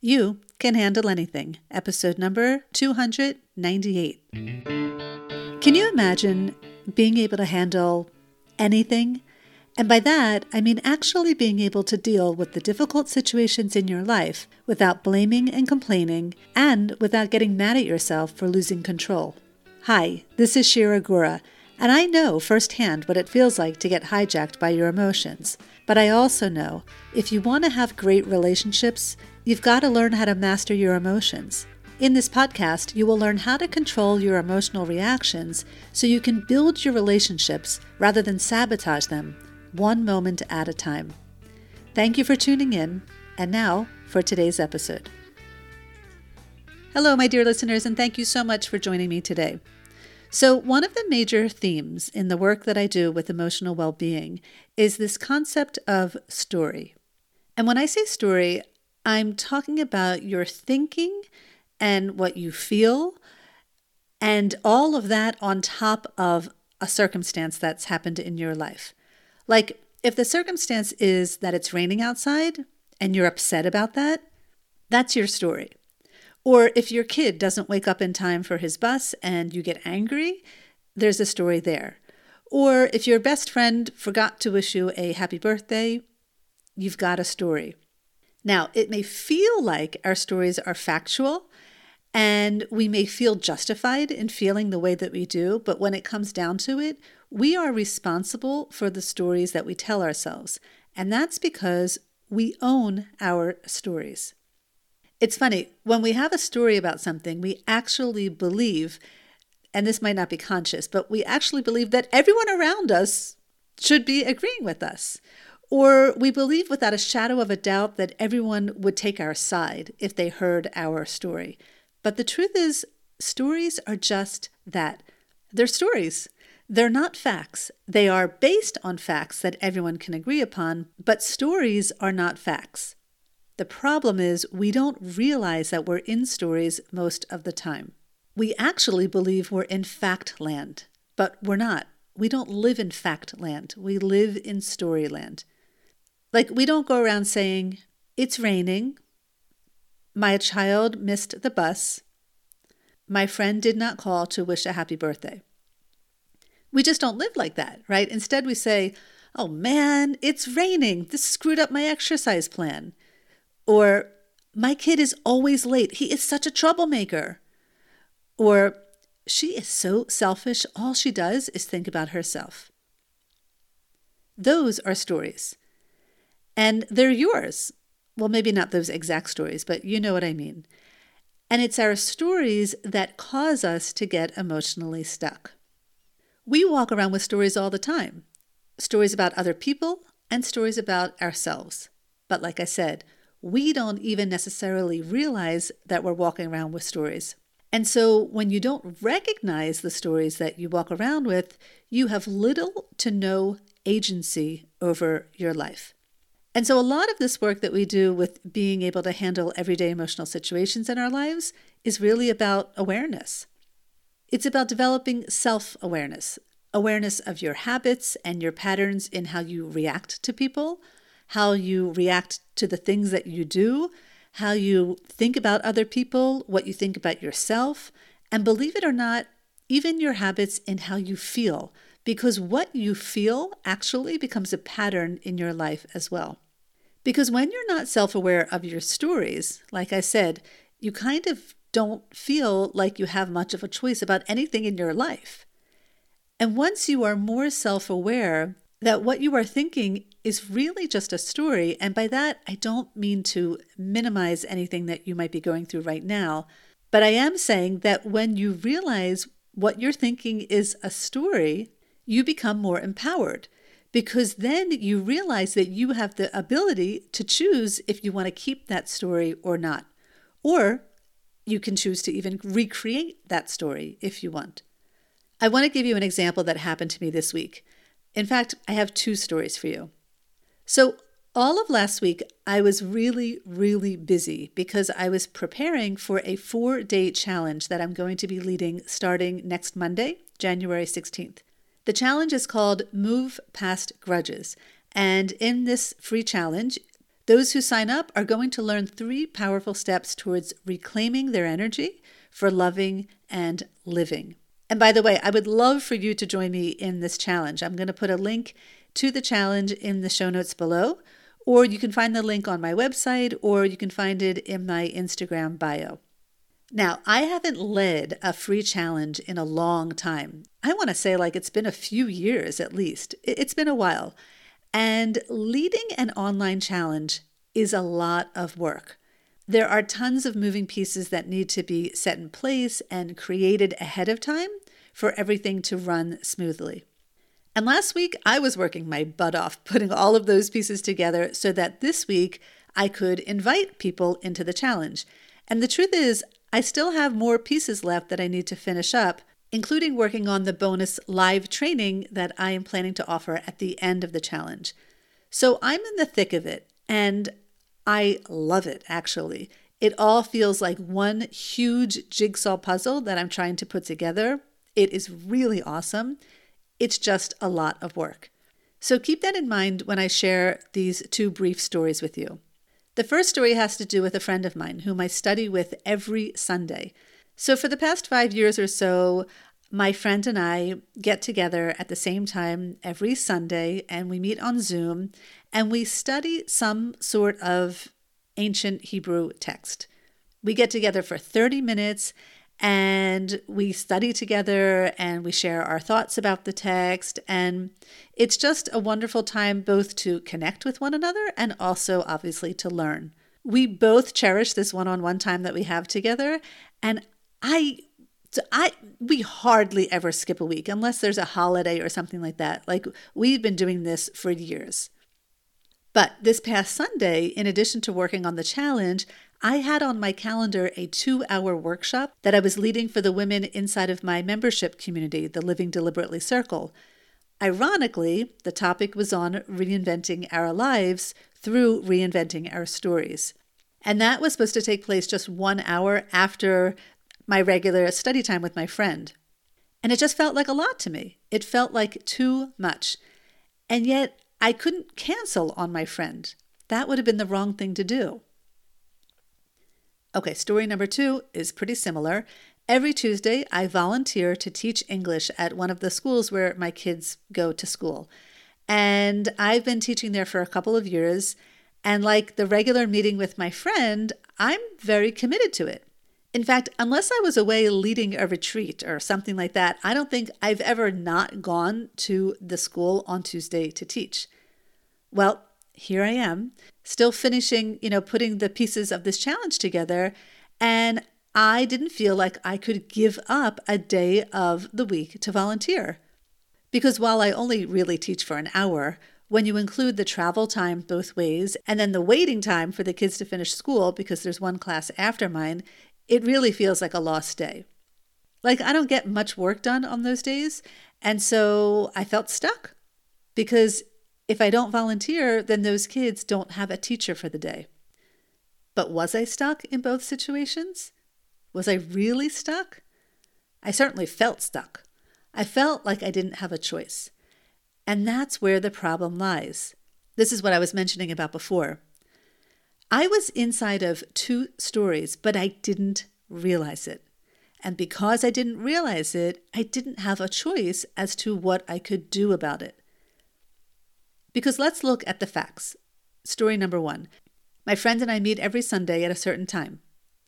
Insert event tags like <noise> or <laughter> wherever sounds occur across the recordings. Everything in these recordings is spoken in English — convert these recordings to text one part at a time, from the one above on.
You Can Handle Anything, episode number 298. Can you imagine being able to handle anything? And by that, I mean actually being able to deal with the difficult situations in your life without blaming and complaining and without getting mad at yourself for losing control. Hi, this is Shira Gura, and I know firsthand what it feels like to get hijacked by your emotions. But I also know if you want to have great relationships, You've got to learn how to master your emotions. In this podcast, you will learn how to control your emotional reactions so you can build your relationships rather than sabotage them, one moment at a time. Thank you for tuning in, and now for today's episode. Hello, my dear listeners, and thank you so much for joining me today. So, one of the major themes in the work that I do with emotional well being is this concept of story. And when I say story, I'm talking about your thinking and what you feel, and all of that on top of a circumstance that's happened in your life. Like, if the circumstance is that it's raining outside and you're upset about that, that's your story. Or if your kid doesn't wake up in time for his bus and you get angry, there's a story there. Or if your best friend forgot to wish you a happy birthday, you've got a story. Now, it may feel like our stories are factual and we may feel justified in feeling the way that we do, but when it comes down to it, we are responsible for the stories that we tell ourselves. And that's because we own our stories. It's funny, when we have a story about something, we actually believe, and this might not be conscious, but we actually believe that everyone around us should be agreeing with us. Or we believe without a shadow of a doubt that everyone would take our side if they heard our story. But the truth is, stories are just that they're stories. They're not facts. They are based on facts that everyone can agree upon, but stories are not facts. The problem is, we don't realize that we're in stories most of the time. We actually believe we're in fact land, but we're not. We don't live in fact land, we live in story land. Like, we don't go around saying, it's raining, my child missed the bus, my friend did not call to wish a happy birthday. We just don't live like that, right? Instead, we say, oh man, it's raining. This screwed up my exercise plan. Or, my kid is always late. He is such a troublemaker. Or, she is so selfish. All she does is think about herself. Those are stories and they're yours. Well, maybe not those exact stories, but you know what I mean. And it's our stories that cause us to get emotionally stuck. We walk around with stories all the time stories about other people and stories about ourselves. But like I said, we don't even necessarily realize that we're walking around with stories. And so when you don't recognize the stories that you walk around with, you have little to no agency over your life. And so, a lot of this work that we do with being able to handle everyday emotional situations in our lives is really about awareness. It's about developing self awareness, awareness of your habits and your patterns in how you react to people, how you react to the things that you do, how you think about other people, what you think about yourself, and believe it or not, even your habits in how you feel, because what you feel actually becomes a pattern in your life as well. Because when you're not self aware of your stories, like I said, you kind of don't feel like you have much of a choice about anything in your life. And once you are more self aware that what you are thinking is really just a story, and by that I don't mean to minimize anything that you might be going through right now, but I am saying that when you realize what you're thinking is a story, you become more empowered because then you realize that you have the ability to choose if you want to keep that story or not. Or you can choose to even recreate that story if you want. I want to give you an example that happened to me this week. In fact, I have two stories for you. So, all of last week, I was really, really busy because I was preparing for a four day challenge that I'm going to be leading starting next Monday, January 16th. The challenge is called Move Past Grudges. And in this free challenge, Those who sign up are going to learn three powerful steps towards reclaiming their energy for loving and living. And by the way, I would love for you to join me in this challenge. I'm going to put a link to the challenge in the show notes below, or you can find the link on my website, or you can find it in my Instagram bio. Now, I haven't led a free challenge in a long time. I want to say, like, it's been a few years at least. It's been a while. And leading an online challenge is a lot of work. There are tons of moving pieces that need to be set in place and created ahead of time for everything to run smoothly. And last week, I was working my butt off putting all of those pieces together so that this week I could invite people into the challenge. And the truth is, I still have more pieces left that I need to finish up, including working on the bonus live training that I am planning to offer at the end of the challenge. So I'm in the thick of it, and I love it actually. It all feels like one huge jigsaw puzzle that I'm trying to put together. It is really awesome. It's just a lot of work. So keep that in mind when I share these two brief stories with you. The first story has to do with a friend of mine whom I study with every Sunday. So, for the past five years or so, my friend and I get together at the same time every Sunday and we meet on Zoom and we study some sort of ancient Hebrew text. We get together for 30 minutes and we study together and we share our thoughts about the text. And it's just a wonderful time both to connect with one another and also, obviously, to learn. We both cherish this one on one time that we have together. And I I we hardly ever skip a week unless there's a holiday or something like that. Like we've been doing this for years. But this past Sunday, in addition to working on the challenge, I had on my calendar a two hour workshop that I was leading for the women inside of my membership community, the Living Deliberately Circle. Ironically, the topic was on reinventing our lives through reinventing our stories. And that was supposed to take place just one hour after my regular study time with my friend. And it just felt like a lot to me. It felt like too much. And yet, I couldn't cancel on my friend. That would have been the wrong thing to do. Okay, story number two is pretty similar. Every Tuesday, I volunteer to teach English at one of the schools where my kids go to school. And I've been teaching there for a couple of years. And like the regular meeting with my friend, I'm very committed to it. In fact, unless I was away leading a retreat or something like that, I don't think I've ever not gone to the school on Tuesday to teach. Well, here I am, still finishing, you know, putting the pieces of this challenge together. And I didn't feel like I could give up a day of the week to volunteer. Because while I only really teach for an hour, when you include the travel time both ways and then the waiting time for the kids to finish school because there's one class after mine, it really feels like a lost day. Like I don't get much work done on those days. And so I felt stuck because if I don't volunteer, then those kids don't have a teacher for the day. But was I stuck in both situations? Was I really stuck? I certainly felt stuck. I felt like I didn't have a choice. And that's where the problem lies. This is what I was mentioning about before. I was inside of two stories, but I didn't realize it. And because I didn't realize it, I didn't have a choice as to what I could do about it. Because let's look at the facts. Story number one My friend and I meet every Sunday at a certain time.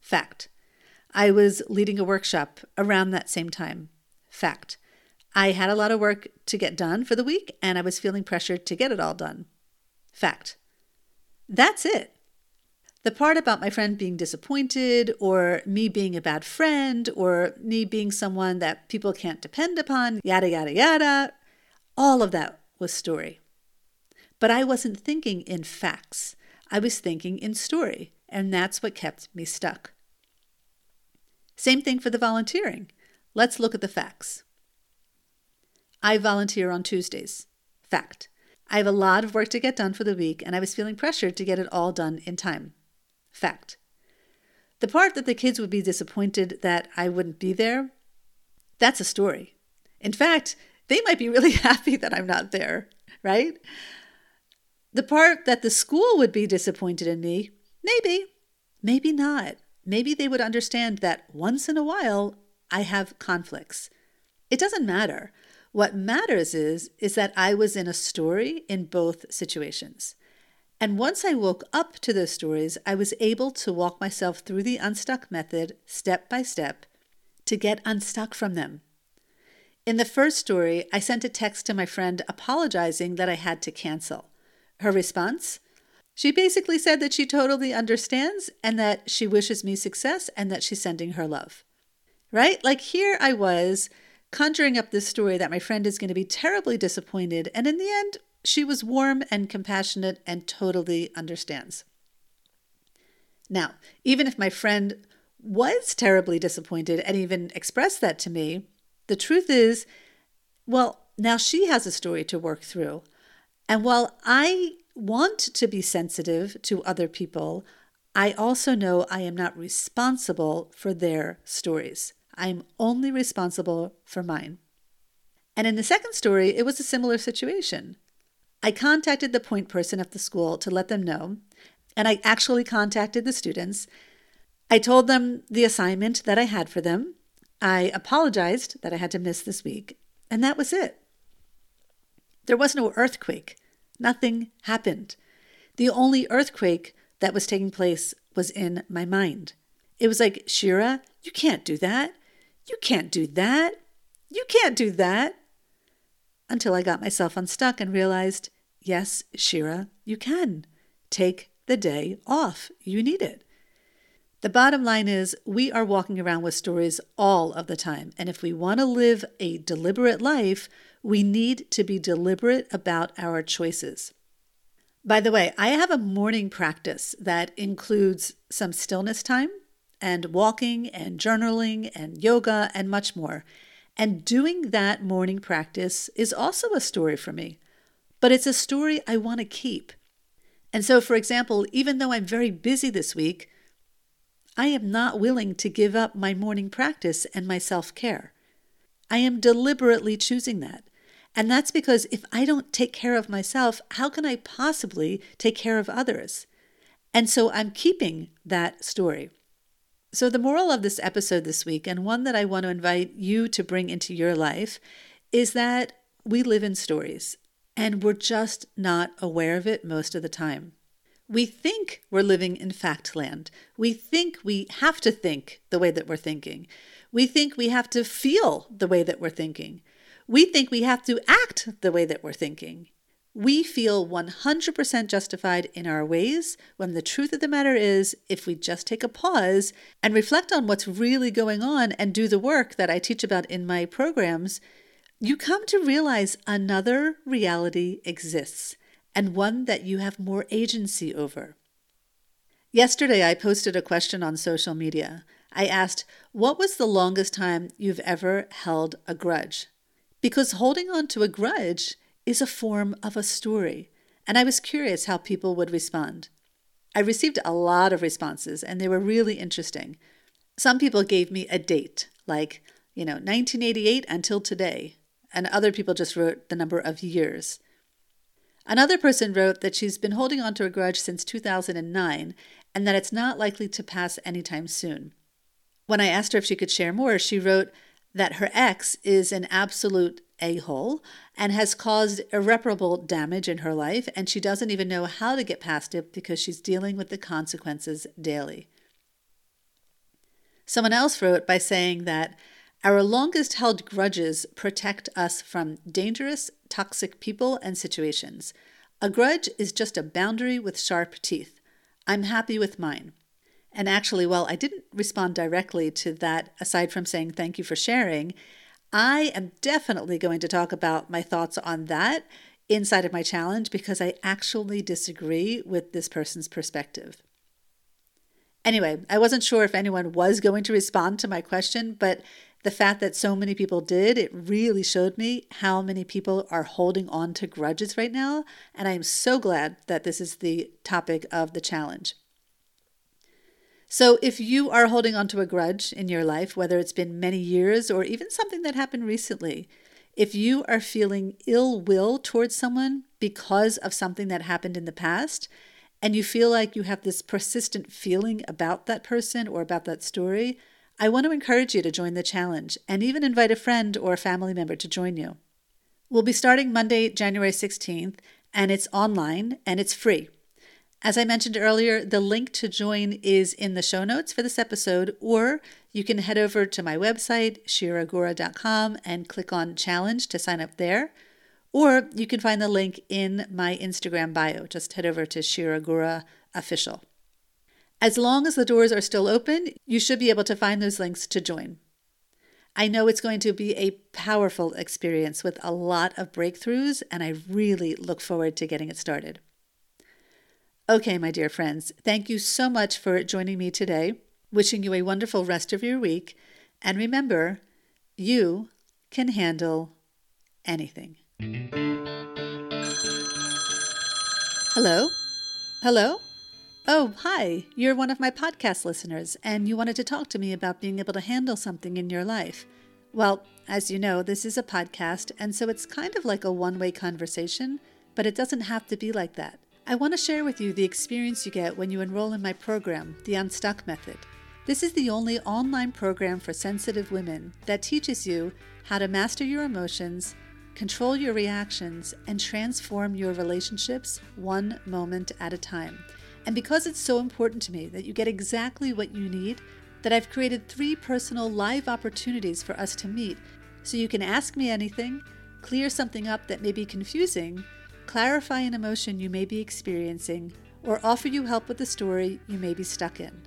Fact. I was leading a workshop around that same time. Fact. I had a lot of work to get done for the week, and I was feeling pressured to get it all done. Fact. That's it. The part about my friend being disappointed, or me being a bad friend, or me being someone that people can't depend upon, yada, yada, yada, all of that was story. But I wasn't thinking in facts, I was thinking in story, and that's what kept me stuck. Same thing for the volunteering. Let's look at the facts. I volunteer on Tuesdays. Fact. I have a lot of work to get done for the week, and I was feeling pressured to get it all done in time. Fact. The part that the kids would be disappointed that I wouldn't be there, that's a story. In fact, they might be really <laughs> happy that I'm not there, right? The part that the school would be disappointed in me, maybe, maybe not. Maybe they would understand that once in a while I have conflicts. It doesn't matter. What matters is is that I was in a story in both situations. And once I woke up to those stories, I was able to walk myself through the unstuck method step by step to get unstuck from them. In the first story, I sent a text to my friend apologizing that I had to cancel. Her response? She basically said that she totally understands and that she wishes me success and that she's sending her love. Right? Like here I was conjuring up this story that my friend is going to be terribly disappointed, and in the end, she was warm and compassionate and totally understands. Now, even if my friend was terribly disappointed and even expressed that to me, the truth is, well, now she has a story to work through. And while I want to be sensitive to other people, I also know I am not responsible for their stories. I am only responsible for mine. And in the second story, it was a similar situation. I contacted the point person at the school to let them know, and I actually contacted the students. I told them the assignment that I had for them. I apologized that I had to miss this week, and that was it. There was no earthquake. Nothing happened. The only earthquake that was taking place was in my mind. It was like, Shira, you can't do that. You can't do that. You can't do that. Until I got myself unstuck and realized, yes, Shira, you can. Take the day off. You need it. The bottom line is, we are walking around with stories all of the time. And if we want to live a deliberate life, we need to be deliberate about our choices. By the way, I have a morning practice that includes some stillness time and walking and journaling and yoga and much more. And doing that morning practice is also a story for me, but it's a story I want to keep. And so, for example, even though I'm very busy this week, I am not willing to give up my morning practice and my self care. I am deliberately choosing that. And that's because if I don't take care of myself, how can I possibly take care of others? And so I'm keeping that story. So, the moral of this episode this week, and one that I want to invite you to bring into your life, is that we live in stories and we're just not aware of it most of the time. We think we're living in fact land. We think we have to think the way that we're thinking. We think we have to feel the way that we're thinking. We think we have to act the way that we're thinking we feel 100% justified in our ways when the truth of the matter is, if we just take a pause and reflect on what's really going on and do the work that I teach about in my programs, you come to realize another reality exists and one that you have more agency over. Yesterday, I posted a question on social media. I asked, What was the longest time you've ever held a grudge? Because holding on to a grudge is a form of a story, and I was curious how people would respond. I received a lot of responses, and they were really interesting. Some people gave me a date, like, you know, 1988 until today, and other people just wrote the number of years. Another person wrote that she's been holding on to a grudge since 2009 and that it's not likely to pass anytime soon. When I asked her if she could share more, she wrote that her ex is an absolute a hole and has caused irreparable damage in her life, and she doesn't even know how to get past it because she's dealing with the consequences daily. Someone else wrote by saying that our longest held grudges protect us from dangerous, toxic people and situations. A grudge is just a boundary with sharp teeth. I'm happy with mine. And actually, while I didn't respond directly to that, aside from saying thank you for sharing, I am definitely going to talk about my thoughts on that inside of my challenge because I actually disagree with this person's perspective. Anyway, I wasn't sure if anyone was going to respond to my question, but the fact that so many people did, it really showed me how many people are holding on to grudges right now. And I'm so glad that this is the topic of the challenge. So, if you are holding onto a grudge in your life, whether it's been many years or even something that happened recently, if you are feeling ill will towards someone, because of something that happened in the past, and you feel like you have this persistent feeling about that person or about that story, I want to encourage you to join the challenge and even invite a friend or a family member to join you. We'll be starting Monday, January 16th, and it's online and it's free. As I mentioned earlier, the link to join is in the show notes for this episode, or you can head over to my website, shiragura.com, and click on challenge to sign up there. Or you can find the link in my Instagram bio. Just head over to Shiragura Official. As long as the doors are still open, you should be able to find those links to join. I know it's going to be a powerful experience with a lot of breakthroughs, and I really look forward to getting it started. Okay, my dear friends, thank you so much for joining me today. Wishing you a wonderful rest of your week. And remember, you can handle anything. Hello? Hello? Oh, hi. You're one of my podcast listeners, and you wanted to talk to me about being able to handle something in your life. Well, as you know, this is a podcast, and so it's kind of like a one way conversation, but it doesn't have to be like that. I want to share with you the experience you get when you enroll in my program, The Unstuck Method. This is the only online program for sensitive women that teaches you how to master your emotions, control your reactions, and transform your relationships one moment at a time. And because it's so important to me that you get exactly what you need, that I've created three personal live opportunities for us to meet so you can ask me anything, clear something up that may be confusing, clarify an emotion you may be experiencing, or offer you help with a story you may be stuck in.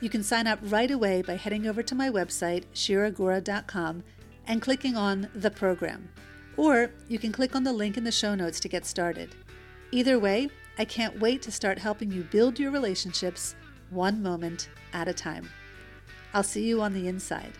You can sign up right away by heading over to my website, shiragura.com, and clicking on the program. Or you can click on the link in the show notes to get started. Either way, I can't wait to start helping you build your relationships one moment at a time. I'll see you on the inside.